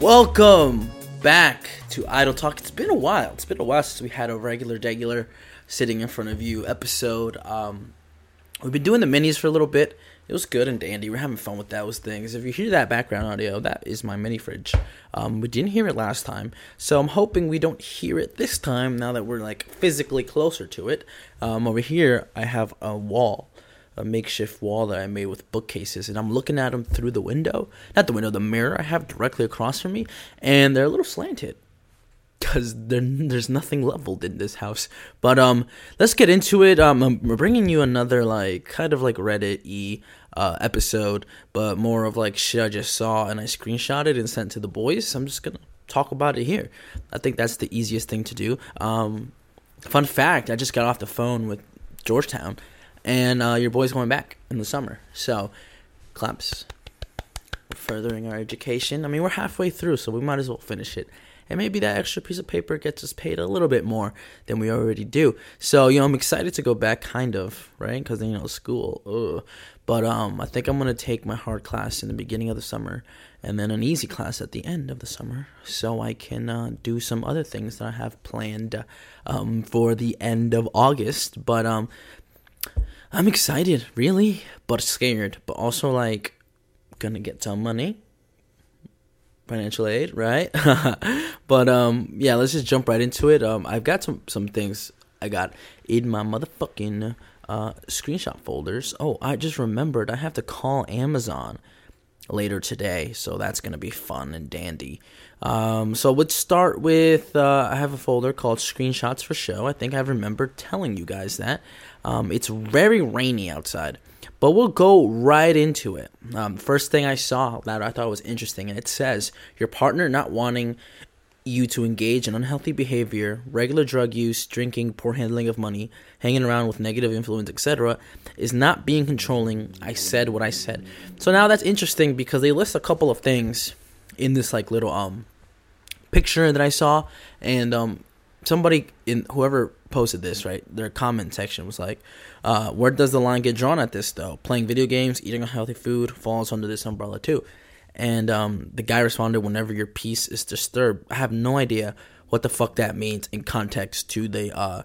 Welcome back to Idle Talk. It's been a while. It's been a while since we had a regular, regular sitting in front of you episode. Um, we've been doing the minis for a little bit. It was good and dandy. We're having fun with those things. If you hear that background audio, that is my mini fridge. Um, we didn't hear it last time, so I'm hoping we don't hear it this time. Now that we're like physically closer to it, um, over here I have a wall a makeshift wall that I made with bookcases, and I'm looking at them through the window, not the window, the mirror I have directly across from me, and they're a little slanted because there's nothing leveled in this house. But um, let's get into it. Um, I'm bringing you another like kind of like Reddit e uh, episode, but more of like shit I just saw and I screenshotted and sent to the boys. I'm just gonna talk about it here. I think that's the easiest thing to do. Um, fun fact: I just got off the phone with Georgetown and uh, your boy's going back in the summer. So, claps. We're furthering our education. I mean, we're halfway through, so we might as well finish it. And maybe that extra piece of paper gets us paid a little bit more than we already do. So, you know, I'm excited to go back, kind of, right? Because, you know, school. Ugh. But um, I think I'm going to take my hard class in the beginning of the summer and then an easy class at the end of the summer so I can uh, do some other things that I have planned um, for the end of August. But um, I'm excited, really, but scared, but also like gonna get some money. Financial aid, right? but um yeah, let's just jump right into it. Um I've got some some things I got in my motherfucking uh screenshot folders. Oh, I just remembered I have to call Amazon later today, so that's gonna be fun and dandy. Um, so let's start with uh, I have a folder called Screenshots for Show. I think I remember telling you guys that. Um, it's very rainy outside, but we'll go right into it. Um, first thing I saw that I thought was interesting, and it says your partner not wanting you to engage in unhealthy behavior, regular drug use, drinking, poor handling of money, hanging around with negative influence, etc., is not being controlling. I said what I said. So now that's interesting because they list a couple of things in this like little um picture that I saw, and um somebody in whoever posted this, right? Their comment section was like, uh, "Where does the line get drawn at this though? Playing video games, eating unhealthy food falls under this umbrella too." And um, the guy responded, "Whenever your peace is disturbed." I have no idea what the fuck that means in context to the uh,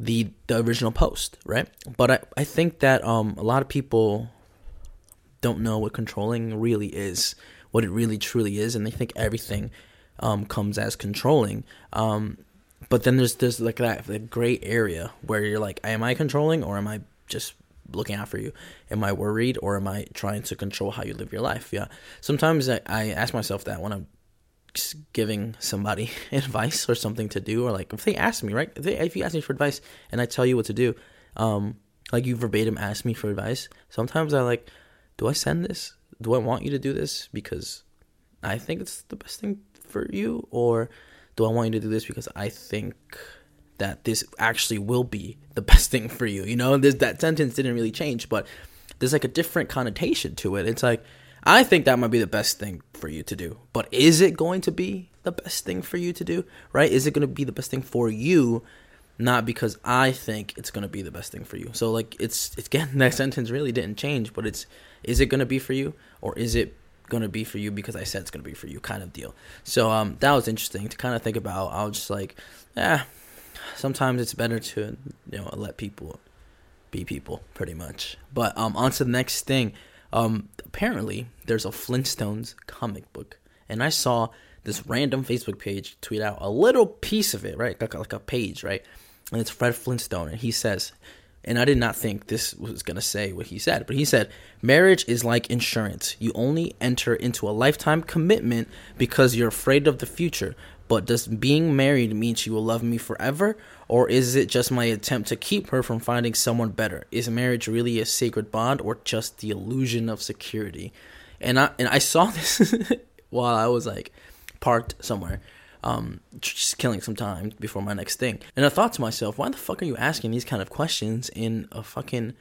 the the original post, right? But I I think that um a lot of people don't know what controlling really is, what it really truly is, and they think everything um, comes as controlling. Um, but then there's there's like that the gray area where you're like, am I controlling or am I just looking out for you? Am I worried or am I trying to control how you live your life? Yeah. Sometimes I, I ask myself that when I'm giving somebody advice or something to do, or like if they ask me, right? If, they, if you ask me for advice and I tell you what to do, um, like you verbatim ask me for advice, sometimes I like, do I send this? Do I want you to do this because I think it's the best thing for you, or do I want you to do this because I think that this actually will be the best thing for you? You know, this that sentence didn't really change, but there's like a different connotation to it. It's like I think that might be the best thing for you to do, but is it going to be the best thing for you to do? Right? Is it going to be the best thing for you? Not because I think it's gonna be the best thing for you. So like it's it's again that sentence really didn't change, but it's is it gonna be for you or is it going to be for you because I said it's going to be for you kind of deal. So um, that was interesting to kind of think about. I was just like, yeah, sometimes it's better to you know let people be people pretty much. But um, on to the next thing. Um, apparently there's a Flintstones comic book, and I saw this random Facebook page tweet out a little piece of it, right, like, like a page, right, and it's Fred Flintstone, and he says and I did not think this was going to say what he said, but he said, Marriage is like insurance. You only enter into a lifetime commitment because you're afraid of the future. But does being married mean she will love me forever? Or is it just my attempt to keep her from finding someone better? Is marriage really a sacred bond or just the illusion of security? And I, and I saw this while I was like parked somewhere um, just killing some time before my next thing. And I thought to myself, why the fuck are you asking these kind of questions in a fucking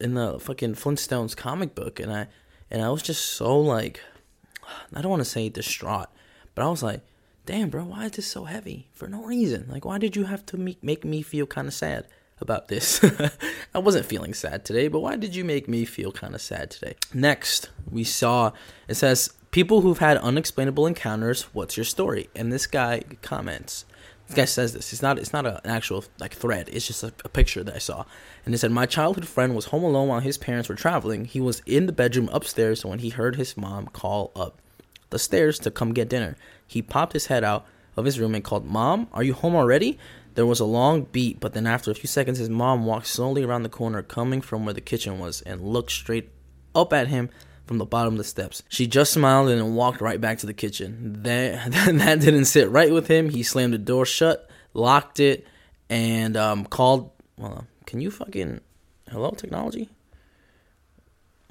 in the fucking Flintstones comic book? And I and I was just so like, I don't want to say distraught, but I was like, damn, bro, why is this so heavy for no reason? Like, why did you have to make make me feel kind of sad? about this. I wasn't feeling sad today, but why did you make me feel kind of sad today? Next, we saw it says People who've had unexplainable encounters, what's your story? And this guy comments. This guy says this. It's not. It's not a, an actual like thread. It's just a, a picture that I saw, and it said, "My childhood friend was home alone while his parents were traveling. He was in the bedroom upstairs when he heard his mom call up the stairs to come get dinner. He popped his head out of his room and called, "Mom, are you home already?" There was a long beat, but then after a few seconds, his mom walked slowly around the corner, coming from where the kitchen was, and looked straight up at him from the bottom of the steps. She just smiled and walked right back to the kitchen. That that didn't sit right with him. He slammed the door shut, locked it, and um, called. Well, can you fucking hello technology?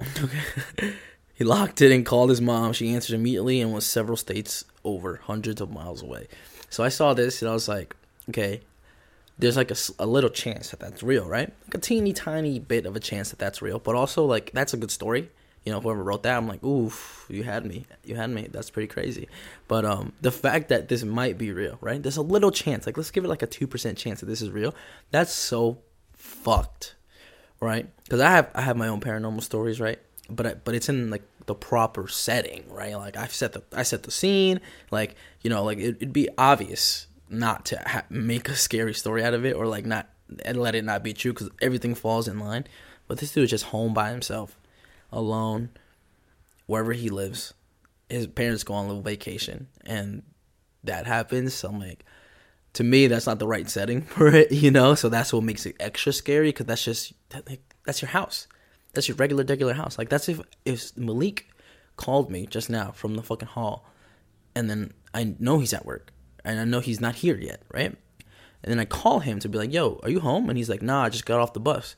okay. He locked it and called his mom. She answered immediately and was several states over, hundreds of miles away. So I saw this and I was like, okay, there's like a, a little chance that that's real, right? Like a teeny tiny bit of a chance that that's real, but also like that's a good story you know, whoever wrote that, I'm like, oof, you had me. You had me. That's pretty crazy. But um, the fact that this might be real, right? There's a little chance. Like, let's give it like a two percent chance that this is real. That's so fucked, right? Because I have I have my own paranormal stories, right? But but it's in like the proper setting, right? Like I set the I set the scene, like you know, like it, would be obvious not to ha- make a scary story out of it, or like not and let it not be true because everything falls in line. But this dude is just home by himself alone wherever he lives. His parents go on a little vacation, and that happens. So I'm like, to me, that's not the right setting for it, you know. So that's what makes it extra scary because that's just like that's your house, that's your regular, regular house. Like that's if if Malik called me just now from the fucking hall, and then I know he's at work, and I know he's not here yet, right? And then I call him to be like, "Yo, are you home?" And he's like, "Nah, I just got off the bus."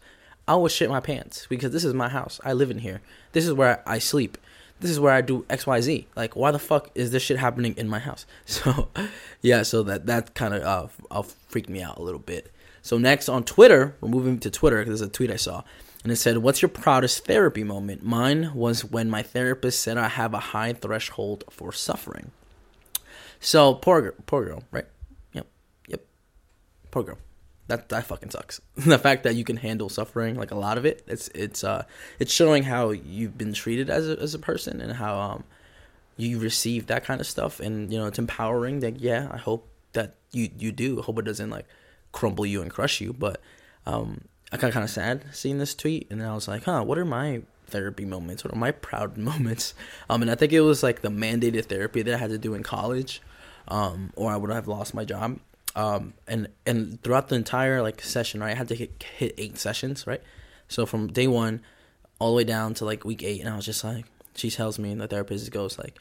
I will shit my pants because this is my house. I live in here. This is where I sleep. This is where I do X Y Z. Like, why the fuck is this shit happening in my house? So, yeah. So that that kind of uh, uh, freaked me out a little bit. So next on Twitter, we're moving to Twitter because there's a tweet I saw, and it said, "What's your proudest therapy moment?" Mine was when my therapist said I have a high threshold for suffering. So poor girl, poor girl, right? Yep, yep, poor girl that that fucking sucks. the fact that you can handle suffering, like a lot of it, it's it's uh it's showing how you've been treated as a as a person and how um you receive that kind of stuff and you know it's empowering that yeah, I hope that you you do. I hope it doesn't like crumble you and crush you, but um I got kind of sad seeing this tweet and I was like, "Huh, what are my therapy moments? What are my proud moments?" Um and I think it was like the mandated therapy that I had to do in college. Um, or I would have lost my job um, and and throughout the entire like session, right, I had to hit, hit eight sessions, right. So from day one all the way down to like week eight, and I was just like, she tells me, and the therapist goes like,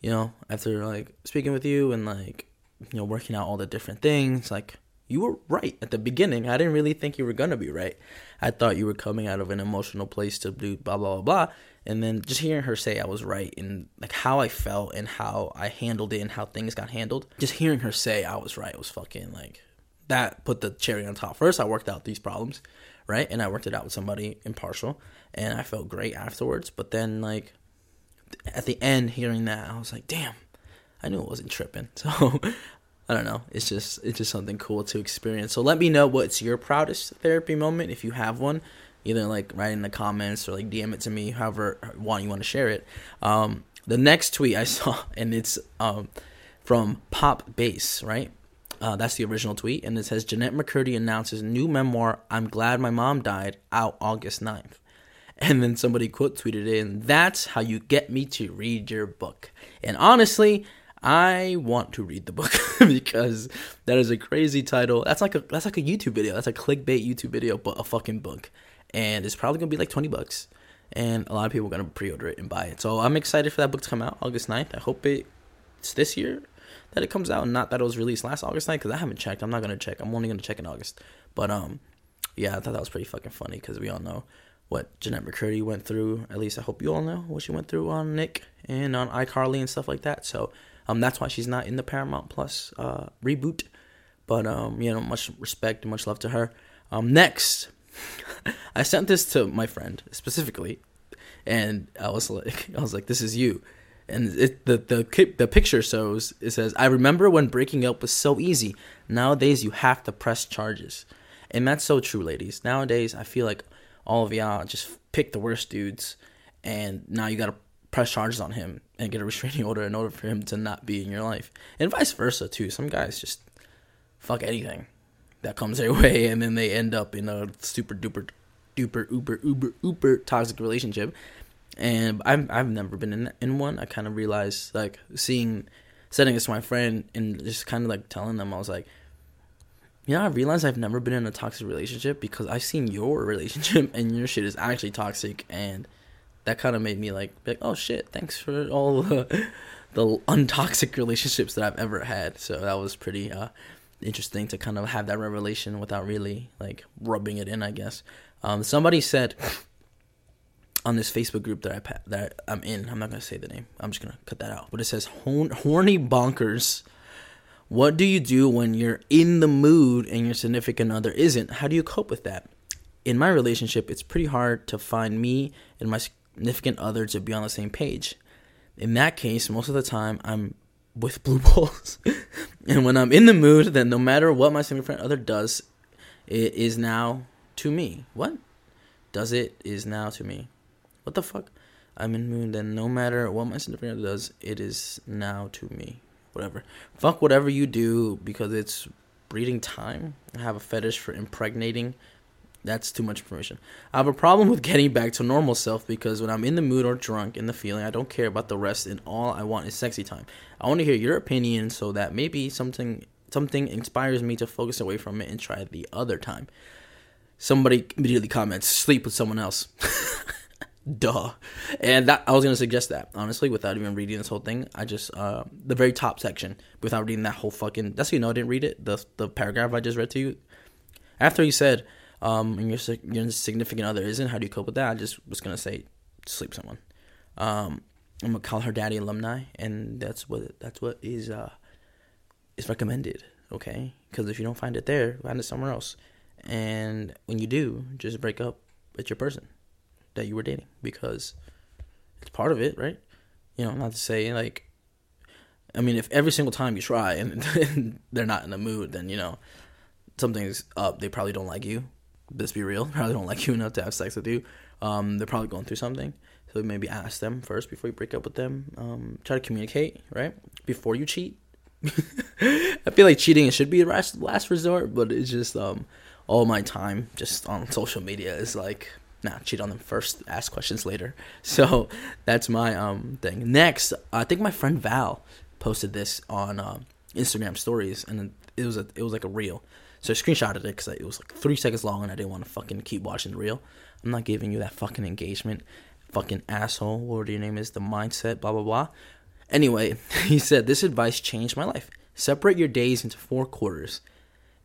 you know, after like speaking with you and like, you know, working out all the different things, like you were right at the beginning. I didn't really think you were gonna be right. I thought you were coming out of an emotional place to do blah blah blah blah. And then just hearing her say I was right and like how I felt and how I handled it and how things got handled. Just hearing her say I was right was fucking like that put the cherry on top. First I worked out these problems, right? And I worked it out with somebody impartial and I felt great afterwards. But then like at the end hearing that I was like, damn, I knew it wasn't tripping. So I don't know. It's just it's just something cool to experience. So let me know what's your proudest therapy moment if you have one. Either like write in the comments or like DM it to me, however one you want to share it. Um, the next tweet I saw, and it's um, from Pop Base, right? Uh, that's the original tweet, and it says Jennette McCurdy announces new memoir. I'm glad my mom died out August 9th. And then somebody quote tweeted in, That's how you get me to read your book. And honestly, I want to read the book because that is a crazy title. That's like a that's like a YouTube video. That's a clickbait YouTube video, but a fucking book. And it's probably gonna be like twenty bucks. And a lot of people are gonna pre-order it and buy it. So I'm excited for that book to come out August 9th. I hope it's this year that it comes out, not that it was released last August 9th, because I haven't checked. I'm not gonna check. I'm only gonna check in August. But um, yeah, I thought that was pretty fucking funny because we all know what Jennette McCurdy went through. At least I hope you all know what she went through on Nick and on iCarly and stuff like that. So um, that's why she's not in the Paramount Plus uh, reboot. But um, you know, much respect and much love to her. Um, next, I sent this to my friend specifically, and I was like, I was like, this is you. And it, the the the picture shows it says, I remember when breaking up was so easy. Nowadays, you have to press charges, and that's so true, ladies. Nowadays, I feel like all of y'all just pick the worst dudes, and now you gotta press charges on him and get a restraining order in order for him to not be in your life, and vice versa too. Some guys just fuck anything that comes their way, and then they end up in a super duper duper uber uber uber toxic relationship. And I've I've never been in in one. I kind of realized like seeing setting this to my friend and just kind of like telling them I was like, you know, I realized I've never been in a toxic relationship because I've seen your relationship and your shit is actually toxic, and that kind of made me like, like, oh shit, thanks for all the, the untoxic relationships that I've ever had. So that was pretty uh, interesting to kind of have that revelation without really like rubbing it in, I guess. Um, somebody said on this Facebook group that I that I'm in. I'm not gonna say the name. I'm just gonna cut that out. But it says horny bonkers. What do you do when you're in the mood and your significant other isn't? How do you cope with that? In my relationship, it's pretty hard to find me and my significant other to be on the same page. In that case, most of the time I'm with blue balls. and when I'm in the mood, then no matter what my significant other does, it is now to me. What? Does it is now to me. What the fuck? I'm in the mood, then no matter what my significant other does, it is now to me. Whatever. Fuck whatever you do because it's breeding time. I have a fetish for impregnating. That's too much information. I have a problem with getting back to normal self because when I'm in the mood or drunk in the feeling, I don't care about the rest and all I want is sexy time. I want to hear your opinion so that maybe something something inspires me to focus away from it and try the other time. Somebody immediately comments, sleep with someone else. Duh. And that I was gonna suggest that honestly, without even reading this whole thing. I just uh, the very top section without reading that whole fucking. That's how you know I didn't read it. The the paragraph I just read to you. After he said, um, and your your significant other isn't. How do you cope with that? I just was gonna say, sleep someone. Um, I'm gonna call her daddy alumni, and that's what that's what is uh is recommended. Okay, because if you don't find it there, find it somewhere else. And when you do, just break up with your person that you were dating because it's part of it, right? You know, not to say like, I mean, if every single time you try and they're not in the mood, then you know something's up. They probably don't like you. Let's be real. Probably don't like you enough to have sex with you. Um, they're probably going through something. So maybe ask them first before you break up with them. Um, try to communicate, right? Before you cheat. I feel like cheating should be a last resort, but it's just um, all my time just on social media is like nah, cheat on them first, ask questions later. So that's my um thing. Next, I think my friend Val posted this on uh, Instagram stories, and it was a it was like a reel. So I screenshotted it because it was like three seconds long, and I didn't want to fucking keep watching the reel. I'm not giving you that fucking engagement, fucking asshole. Whatever your name is, the mindset, blah blah blah. Anyway, he said this advice changed my life. Separate your days into four quarters.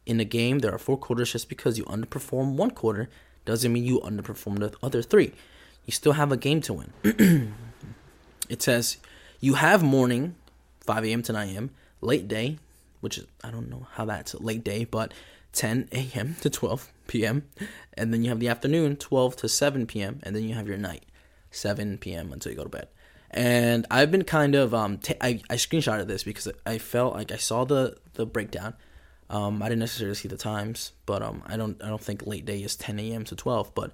In a game, there are four quarters. Just because you underperform one quarter doesn't mean you underperform the other three. You still have a game to win. it says you have morning, 5 a.m. to 9 a.m., late day, which is, I don't know how that's a late day, but 10 a.m. to 12 p.m. And then you have the afternoon, 12 to 7 p.m. And then you have your night, 7 p.m. until you go to bed. And I've been kind of, um, t- I, I screenshotted this because I felt like I saw the, the breakdown um, I didn't necessarily see the times, but um, I don't I don't think late day is 10 a.m. to 12, but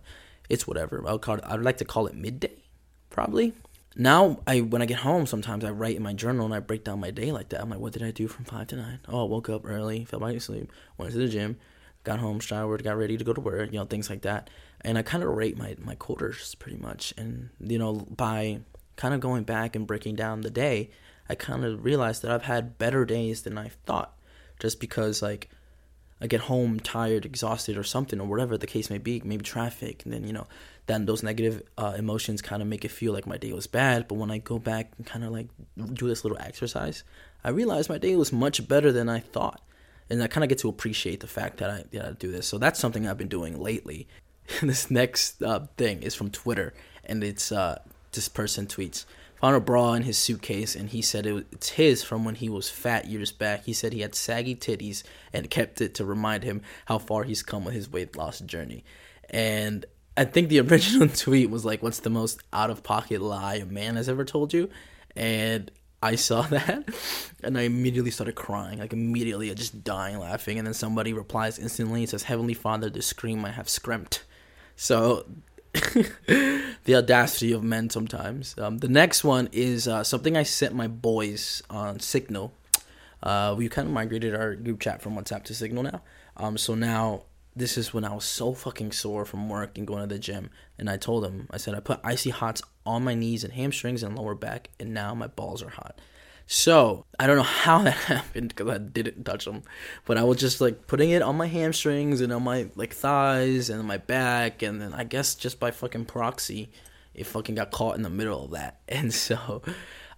it's whatever. I would call it, I'd like to call it midday, probably. Now I when I get home, sometimes I write in my journal and I break down my day like that. I'm like, what did I do from five to nine? Oh, I woke up early, fell back asleep, went to the gym, got home, showered, got ready to go to work, you know, things like that. And I kind of rate my my quarters pretty much, and you know, by kind of going back and breaking down the day, I kind of realized that I've had better days than I thought just because like I get home tired, exhausted, or something, or whatever the case may be, maybe traffic, and then you know, then those negative uh, emotions kind of make it feel like my day was bad. But when I go back and kind of like do this little exercise, I realize my day was much better than I thought, and I kind of get to appreciate the fact that I, do this. So that's something I've been doing lately. this next uh, thing is from Twitter, and it's uh, this person tweets found a bra in his suitcase and he said it it's his from when he was fat years back. He said he had saggy titties and kept it to remind him how far he's come with his weight loss journey. And I think the original tweet was like, "What's the most out of pocket lie a man has ever told you?" And I saw that and I immediately started crying, like immediately, I just dying laughing. And then somebody replies instantly and says, "Heavenly Father, the scream I have screamt." So the audacity of men sometimes. Um, the next one is uh, something I sent my boys on Signal. Uh, we kind of migrated our group chat from WhatsApp to Signal now. Um, so now this is when I was so fucking sore from work and going to the gym. And I told him, I said, I put icy hots on my knees and hamstrings and lower back, and now my balls are hot. So I don't know how that happened because I didn't touch them, but I was just like putting it on my hamstrings and on my like thighs and my back, and then I guess just by fucking proxy, it fucking got caught in the middle of that, and so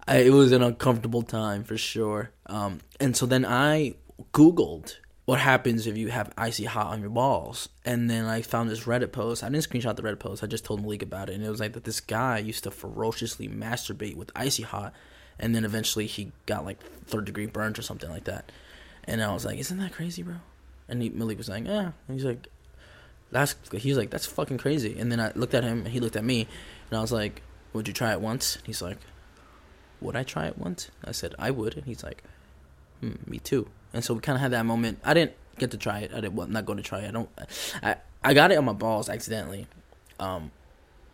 I, it was an uncomfortable time for sure. Um, and so then I googled what happens if you have icy hot on your balls, and then I found this Reddit post. I didn't screenshot the Reddit post. I just told Malik about it, and it was like that this guy used to ferociously masturbate with icy hot and then eventually he got like third degree burns or something like that. And I was like, "Isn't that crazy, bro?" And he, Malik was like, "Yeah." And he's like, "That's." He's like, "That's fucking crazy." And then I looked at him, and he looked at me, and I was like, "Would you try it once?" And he's like, "Would I try it once?" I said, "I would." And he's like, hmm, "Me too." And so we kind of had that moment. I didn't get to try it. I didn't. Well, I'm not going to try it. I don't. I I got it on my balls accidentally. Um,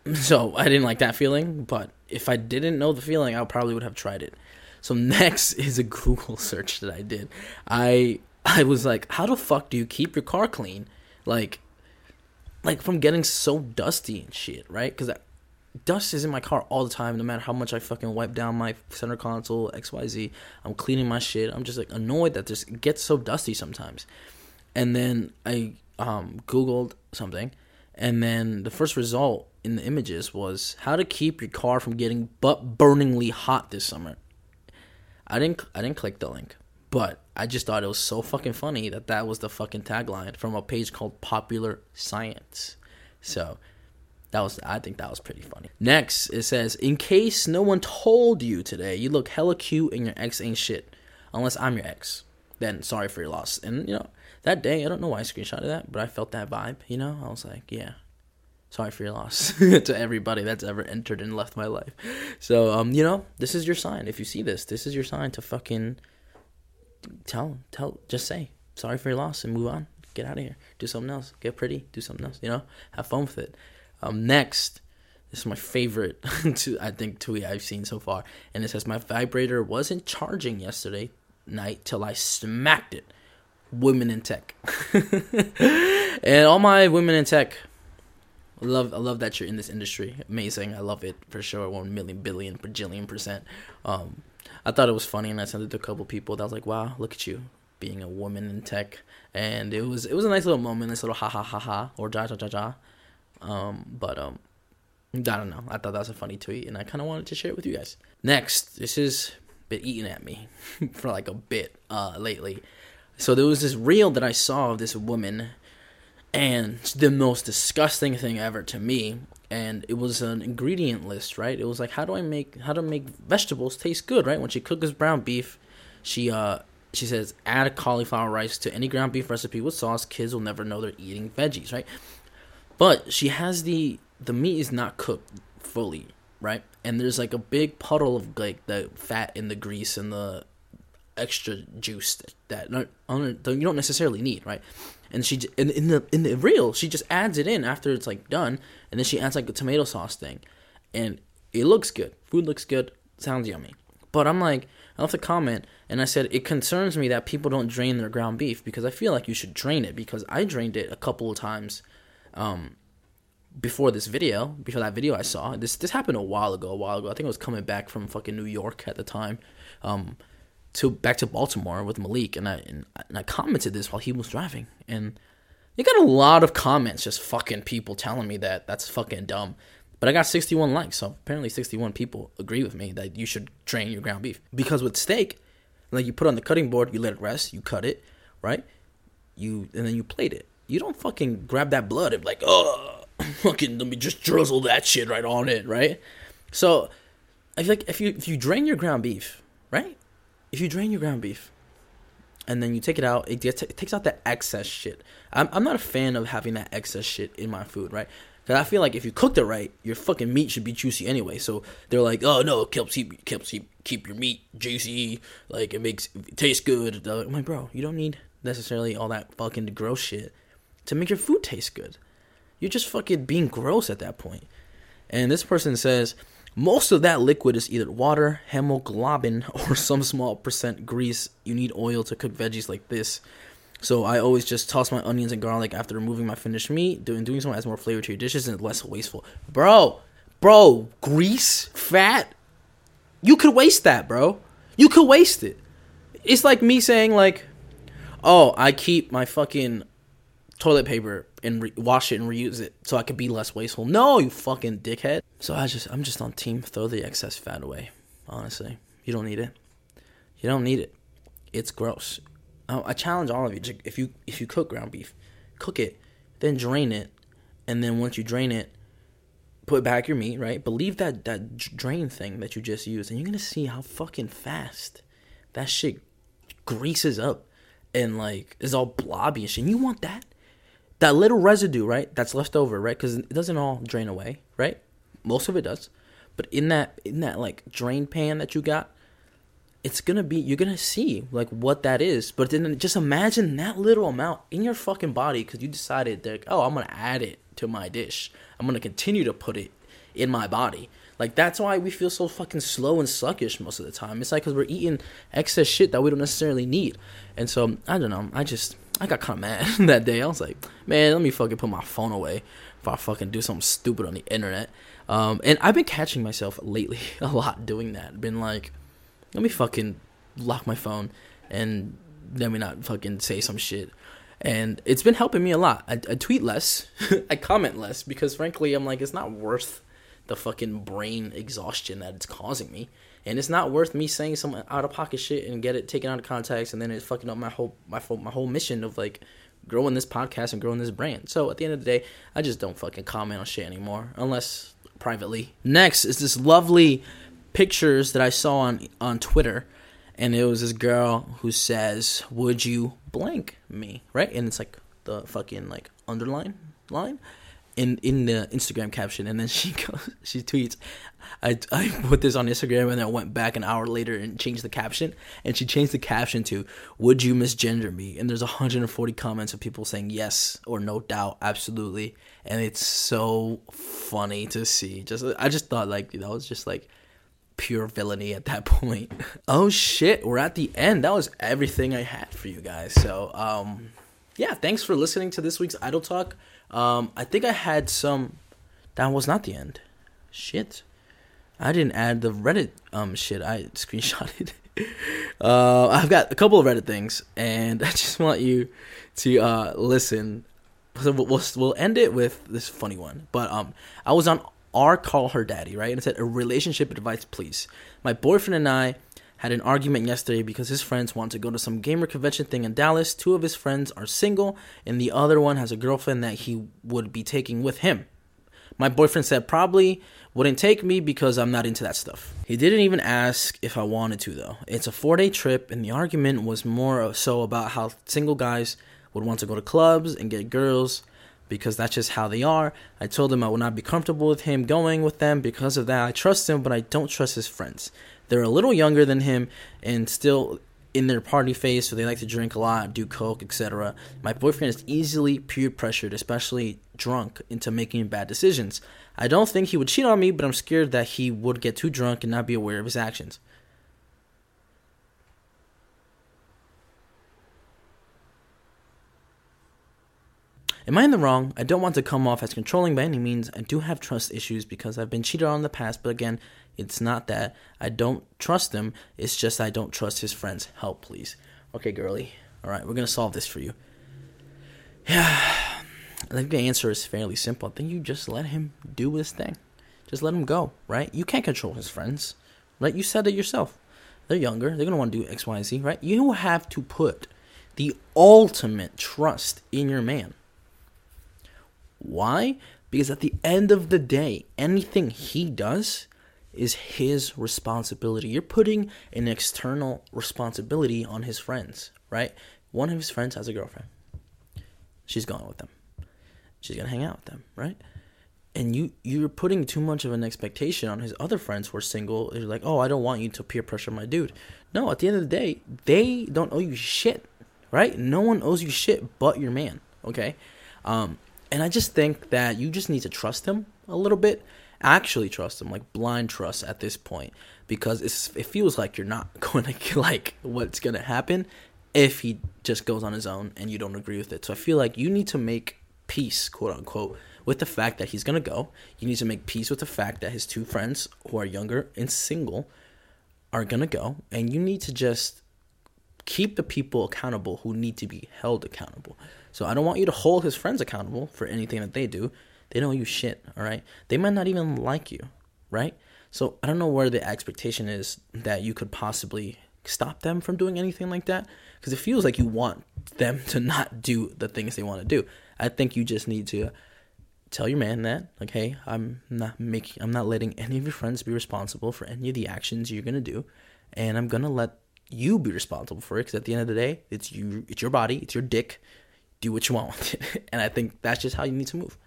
so I didn't like that feeling, but if I didn't know the feeling, I probably would have tried it. So next is a Google search that I did. I I was like, how the fuck do you keep your car clean? Like like from getting so dusty and shit, right? Cuz dust is in my car all the time no matter how much I fucking wipe down my center console XYZ. I'm cleaning my shit. I'm just like annoyed that this gets so dusty sometimes. And then I um googled something and then the first result in the images was how to keep your car from getting butt burningly hot this summer. I didn't I didn't click the link, but I just thought it was so fucking funny that that was the fucking tagline from a page called Popular Science. So that was I think that was pretty funny. Next, it says, "In case no one told you today, you look hella cute and your ex ain't shit, unless I'm your ex. Then sorry for your loss." And you know, that day, I don't know why I screenshotted that, but I felt that vibe, you know? I was like, yeah, sorry for your loss to everybody that's ever entered and left my life. So, um, you know, this is your sign. If you see this, this is your sign to fucking tell, tell, just say, sorry for your loss and move on. Get out of here. Do something else. Get pretty. Do something else, you know? Have fun with it. Um, next, this is my favorite, to, I think, tweet I've seen so far. And it says, My vibrator wasn't charging yesterday night till I smacked it women in tech. and all my women in tech, I love I love that you're in this industry. Amazing. I love it for sure. One million billion bajillion percent. Um, I thought it was funny, and I sent it to a couple people. That was like, wow, look at you being a woman in tech, and it was it was a nice little moment, nice little ha ha ha ha or ja ja ja ja. Um, but um, I don't know. I thought that was a funny tweet, and I kind of wanted to share it with you guys. Next, this has been eating at me for like a bit uh lately. So there was this reel that I saw of this woman, and the most disgusting thing ever to me. And it was an ingredient list, right? It was like how do I make how to make vegetables taste good, right? When she cooks brown beef, she uh she says add cauliflower rice to any ground beef recipe with sauce. Kids will never know they're eating veggies, right? But she has the the meat is not cooked fully, right? And there's like a big puddle of like the fat and the grease and the extra juice that, that you don't necessarily need, right? And she in, in the in the reel, she just adds it in after it's like done, and then she adds like a tomato sauce thing, and it looks good. Food looks good, sounds yummy. But I'm like, I left a comment and I said it concerns me that people don't drain their ground beef because I feel like you should drain it because I drained it a couple of times um, before this video, before that video I saw. This this happened a while ago, a while ago. I think I was coming back from fucking New York at the time. Um, to back to Baltimore with Malik, and I and, and I commented this while he was driving, and you got a lot of comments just fucking people telling me that that's fucking dumb. But I got 61 likes, so apparently 61 people agree with me that you should drain your ground beef. Because with steak, like you put on the cutting board, you let it rest, you cut it, right? You and then you plate it. You don't fucking grab that blood and like, oh, fucking let me just drizzle that shit right on it, right? So I feel like if you if you drain your ground beef, right? If you drain your ground beef and then you take it out, it, gets, it takes out the excess shit. I'm, I'm not a fan of having that excess shit in my food, right? Because I feel like if you cooked it right, your fucking meat should be juicy anyway. So they're like, oh no, keep, helps keep, keep your meat juicy. Like it makes it taste good. I'm like, bro, you don't need necessarily all that fucking gross shit to make your food taste good. You're just fucking being gross at that point. And this person says most of that liquid is either water, hemoglobin, or some small percent grease. You need oil to cook veggies like this. So I always just toss my onions and garlic after removing my finished meat. Doing doing so adds more flavor to your dishes and less wasteful. Bro, bro, grease, fat. You could waste that, bro. You could waste it. It's like me saying like, "Oh, I keep my fucking toilet paper and re- wash it and reuse it so I could be less wasteful." No, you fucking dickhead. So I just I'm just on team throw the excess fat away. Honestly, you don't need it. You don't need it. It's gross. I challenge all of you. If you if you cook ground beef, cook it, then drain it, and then once you drain it, put back your meat. Right, but leave that that drain thing that you just used, and you're gonna see how fucking fast that shit greases up and like is all blobby and shit. And you want that that little residue, right? That's left over, right? Because it doesn't all drain away, right? Most of it does, but in that in that like drain pan that you got it's gonna be you're gonna see like what that is but then just imagine that little amount in your fucking body because you decided that oh i'm gonna add it to my dish i'm gonna continue to put it in my body like that's why we feel so fucking slow and sluggish most of the time it's like because we're eating excess shit that we don't necessarily need and so i don't know i just i got kind of mad that day i was like man let me fucking put my phone away if i fucking do something stupid on the internet um, and i've been catching myself lately a lot doing that been like let me fucking lock my phone and let me not fucking say some shit. And it's been helping me a lot. I, I tweet less, I comment less because frankly, I'm like, it's not worth the fucking brain exhaustion that it's causing me. And it's not worth me saying some out of pocket shit and get it taken out of context and then it's fucking up my whole my my whole mission of like growing this podcast and growing this brand. So at the end of the day, I just don't fucking comment on shit anymore unless privately. Next is this lovely pictures that I saw on on Twitter, and it was this girl who says, "Would you blank me?" Right, and it's like the fucking like underline line in in the Instagram caption, and then she goes, she tweets, I, I put this on Instagram and then I went back an hour later and changed the caption. And she changed the caption to, Would you misgender me? And there's 140 comments of people saying yes or no doubt, absolutely. And it's so funny to see. Just I just thought like, that was just like pure villainy at that point. oh shit, we're at the end. That was everything I had for you guys. So, um yeah, thanks for listening to this week's Idle Talk. Um I think I had some that was not the end. Shit. I didn't add the Reddit um shit. I screenshotted. uh I've got a couple of Reddit things and I just want you to uh listen so we'll, we'll end it with this funny one. But um, I was on R call her daddy, right? And it said a relationship advice, please. My boyfriend and I had an argument yesterday because his friends want to go to some gamer convention thing in Dallas. Two of his friends are single, and the other one has a girlfriend that he would be taking with him. My boyfriend said probably wouldn't take me because I'm not into that stuff. He didn't even ask if I wanted to, though. It's a four day trip, and the argument was more so about how single guys would want to go to clubs and get girls because that's just how they are. I told him I would not be comfortable with him going with them because of that. I trust him, but I don't trust his friends. They're a little younger than him and still in their party phase, so they like to drink a lot, do coke, etc. My boyfriend is easily peer pressured, especially drunk, into making bad decisions. I don't think he would cheat on me, but I'm scared that he would get too drunk and not be aware of his actions. Am I in the wrong? I don't want to come off as controlling by any means. I do have trust issues because I've been cheated on in the past, but again, it's not that I don't trust him, it's just I don't trust his friends. Help, please. Okay, girly. All right, we're going to solve this for you. Yeah. I think the answer is fairly simple. I think you just let him do his thing. Just let him go, right? You can't control his friends, right? You said it yourself. They're younger. They're going to want to do X, Y, and Z, right? You have to put the ultimate trust in your man. Why? Because at the end of the day, anything he does is his responsibility. You're putting an external responsibility on his friends, right? One of his friends has a girlfriend. She's going with them. She's gonna hang out with them, right? And you you're putting too much of an expectation on his other friends who are single. You're like, oh, I don't want you to peer pressure my dude. No, at the end of the day, they don't owe you shit, right? No one owes you shit but your man. Okay, um, And I just think that you just need to trust him a little bit. Actually trust him, like blind trust at this point, because it feels like you're not going to like what's going to happen if he just goes on his own and you don't agree with it. So I feel like you need to make peace, quote unquote, with the fact that he's going to go. You need to make peace with the fact that his two friends who are younger and single are going to go. And you need to just keep the people accountable who need to be held accountable. So I don't want you to hold his friends accountable for anything that they do. They don't you shit, all right? They might not even like you, right? So I don't know where the expectation is that you could possibly stop them from doing anything like that because it feels like you want them to not do the things they want to do. I think you just need to tell your man that like hey i'm not making i'm not letting any of your friends be responsible for any of the actions you're gonna do and i'm gonna let you be responsible for it because at the end of the day it's you it's your body it's your dick do what you want with it and i think that's just how you need to move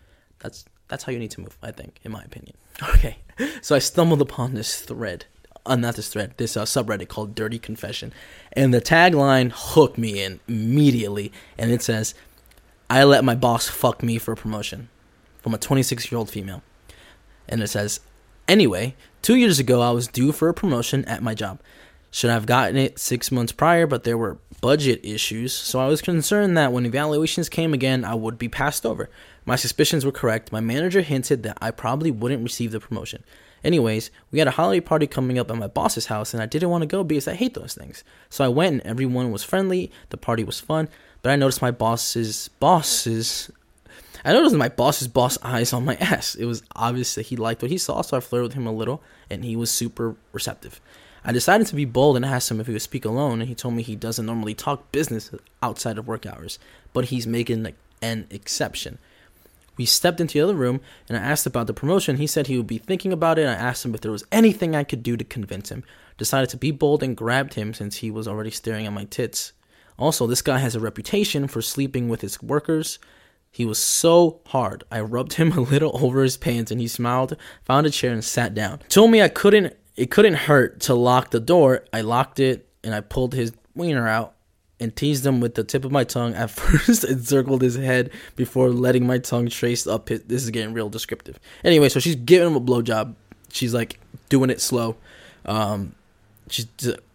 that's that's how you need to move i think in my opinion okay so i stumbled upon this thread uh, not this thread this uh, subreddit called dirty confession and the tagline hooked me in immediately and it says i let my boss fuck me for a promotion from a 26 year old female. And it says, Anyway, two years ago, I was due for a promotion at my job. Should have gotten it six months prior, but there were budget issues, so I was concerned that when evaluations came again, I would be passed over. My suspicions were correct. My manager hinted that I probably wouldn't receive the promotion. Anyways, we had a holiday party coming up at my boss's house, and I didn't want to go because I hate those things. So I went, and everyone was friendly. The party was fun, but I noticed my boss's bosses I noticed my boss's boss eyes on my ass. It was obvious that he liked what he saw, so I flirted with him a little, and he was super receptive. I decided to be bold and asked him if he would speak alone, and he told me he doesn't normally talk business outside of work hours, but he's making an exception. We stepped into the other room, and I asked about the promotion. He said he would be thinking about it, I asked him if there was anything I could do to convince him. Decided to be bold and grabbed him since he was already staring at my tits. Also, this guy has a reputation for sleeping with his workers he was so hard. I rubbed him a little over his pants and he smiled, found a chair and sat down. Told me I couldn't it couldn't hurt to lock the door. I locked it and I pulled his wiener out and teased him with the tip of my tongue. At first, it circled his head before letting my tongue trace up his. This is getting real descriptive. Anyway, so she's giving him a blowjob. She's like doing it slow. Um, she's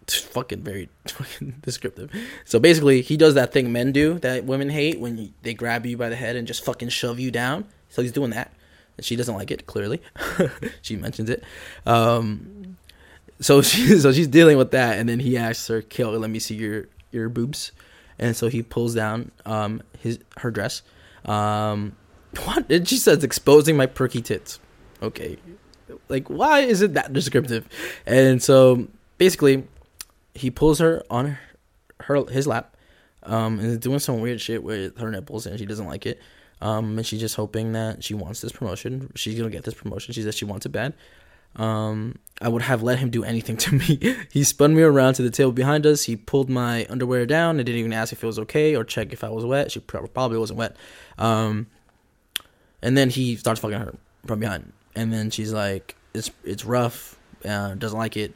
fucking very fucking descriptive. So basically, he does that thing men do that women hate when they grab you by the head and just fucking shove you down. So he's doing that, and she doesn't like it. Clearly, she mentions it. Um, so she so she's dealing with that, and then he asks her, "Kill, let me see your your boobs," and so he pulls down um his her dress. Um, what? And she says, "Exposing my perky tits." Okay, like why is it that descriptive? And so basically he pulls her on her his lap, um, and is doing some weird shit with her nipples, and she doesn't like it. Um, and she's just hoping that she wants this promotion. She's gonna get this promotion. She says she wants it bad. Um, I would have let him do anything to me. he spun me around to the table behind us. He pulled my underwear down and didn't even ask if it was okay or check if I was wet. She probably wasn't wet. Um, and then he starts fucking her from behind. And then she's like, "It's it's rough. Uh, doesn't like it."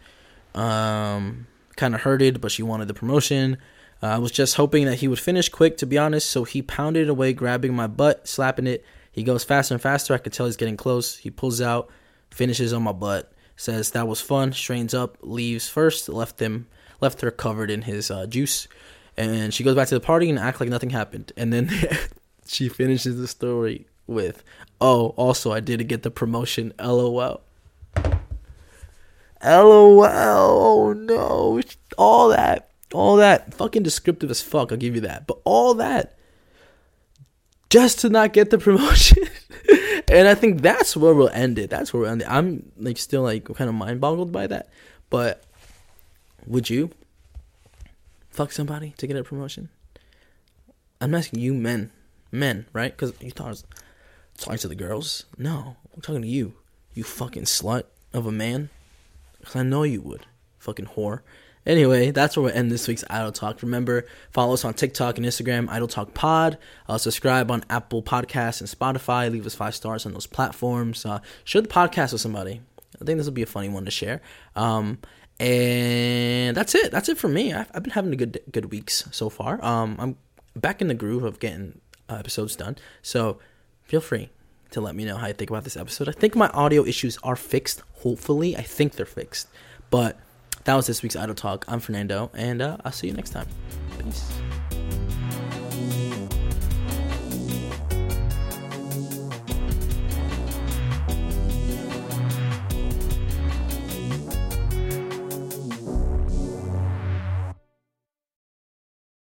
Um, kind of hurted, but she wanted the promotion. Uh, I was just hoping that he would finish quick, to be honest. So he pounded away, grabbing my butt, slapping it. He goes faster and faster. I could tell he's getting close. He pulls out, finishes on my butt, says that was fun. Strains up, leaves first, left him, left her covered in his uh, juice, and she goes back to the party and act like nothing happened. And then she finishes the story with, "Oh, also I didn't get the promotion. LOL." LOL. Oh no. All that. All that. Fucking descriptive as fuck. I'll give you that. But all that. Just to not get the promotion. And I think that's where we'll end it. That's where we'll end it. I'm like still like kind of mind boggled by that. But would you fuck somebody to get a promotion? I'm asking you men. Men, right? Because you thought I was talking to the girls. No. I'm talking to you. You fucking slut of a man. Because I know you would. Fucking whore. Anyway, that's where we end this week's Idle Talk. Remember, follow us on TikTok and Instagram, Idle Talk Pod. Uh, subscribe on Apple Podcasts and Spotify. Leave us five stars on those platforms. Uh, share the podcast with somebody. I think this will be a funny one to share. Um, and that's it. That's it for me. I've, I've, been having a good good weeks so far. Um, I'm back in the groove of getting uh, episodes done. So feel free to let me know how you think about this episode. I think my audio issues are fixed. Hopefully, I think they're fixed. But that was this week's Idle Talk. I'm Fernando, and uh, I'll see you next time. Peace.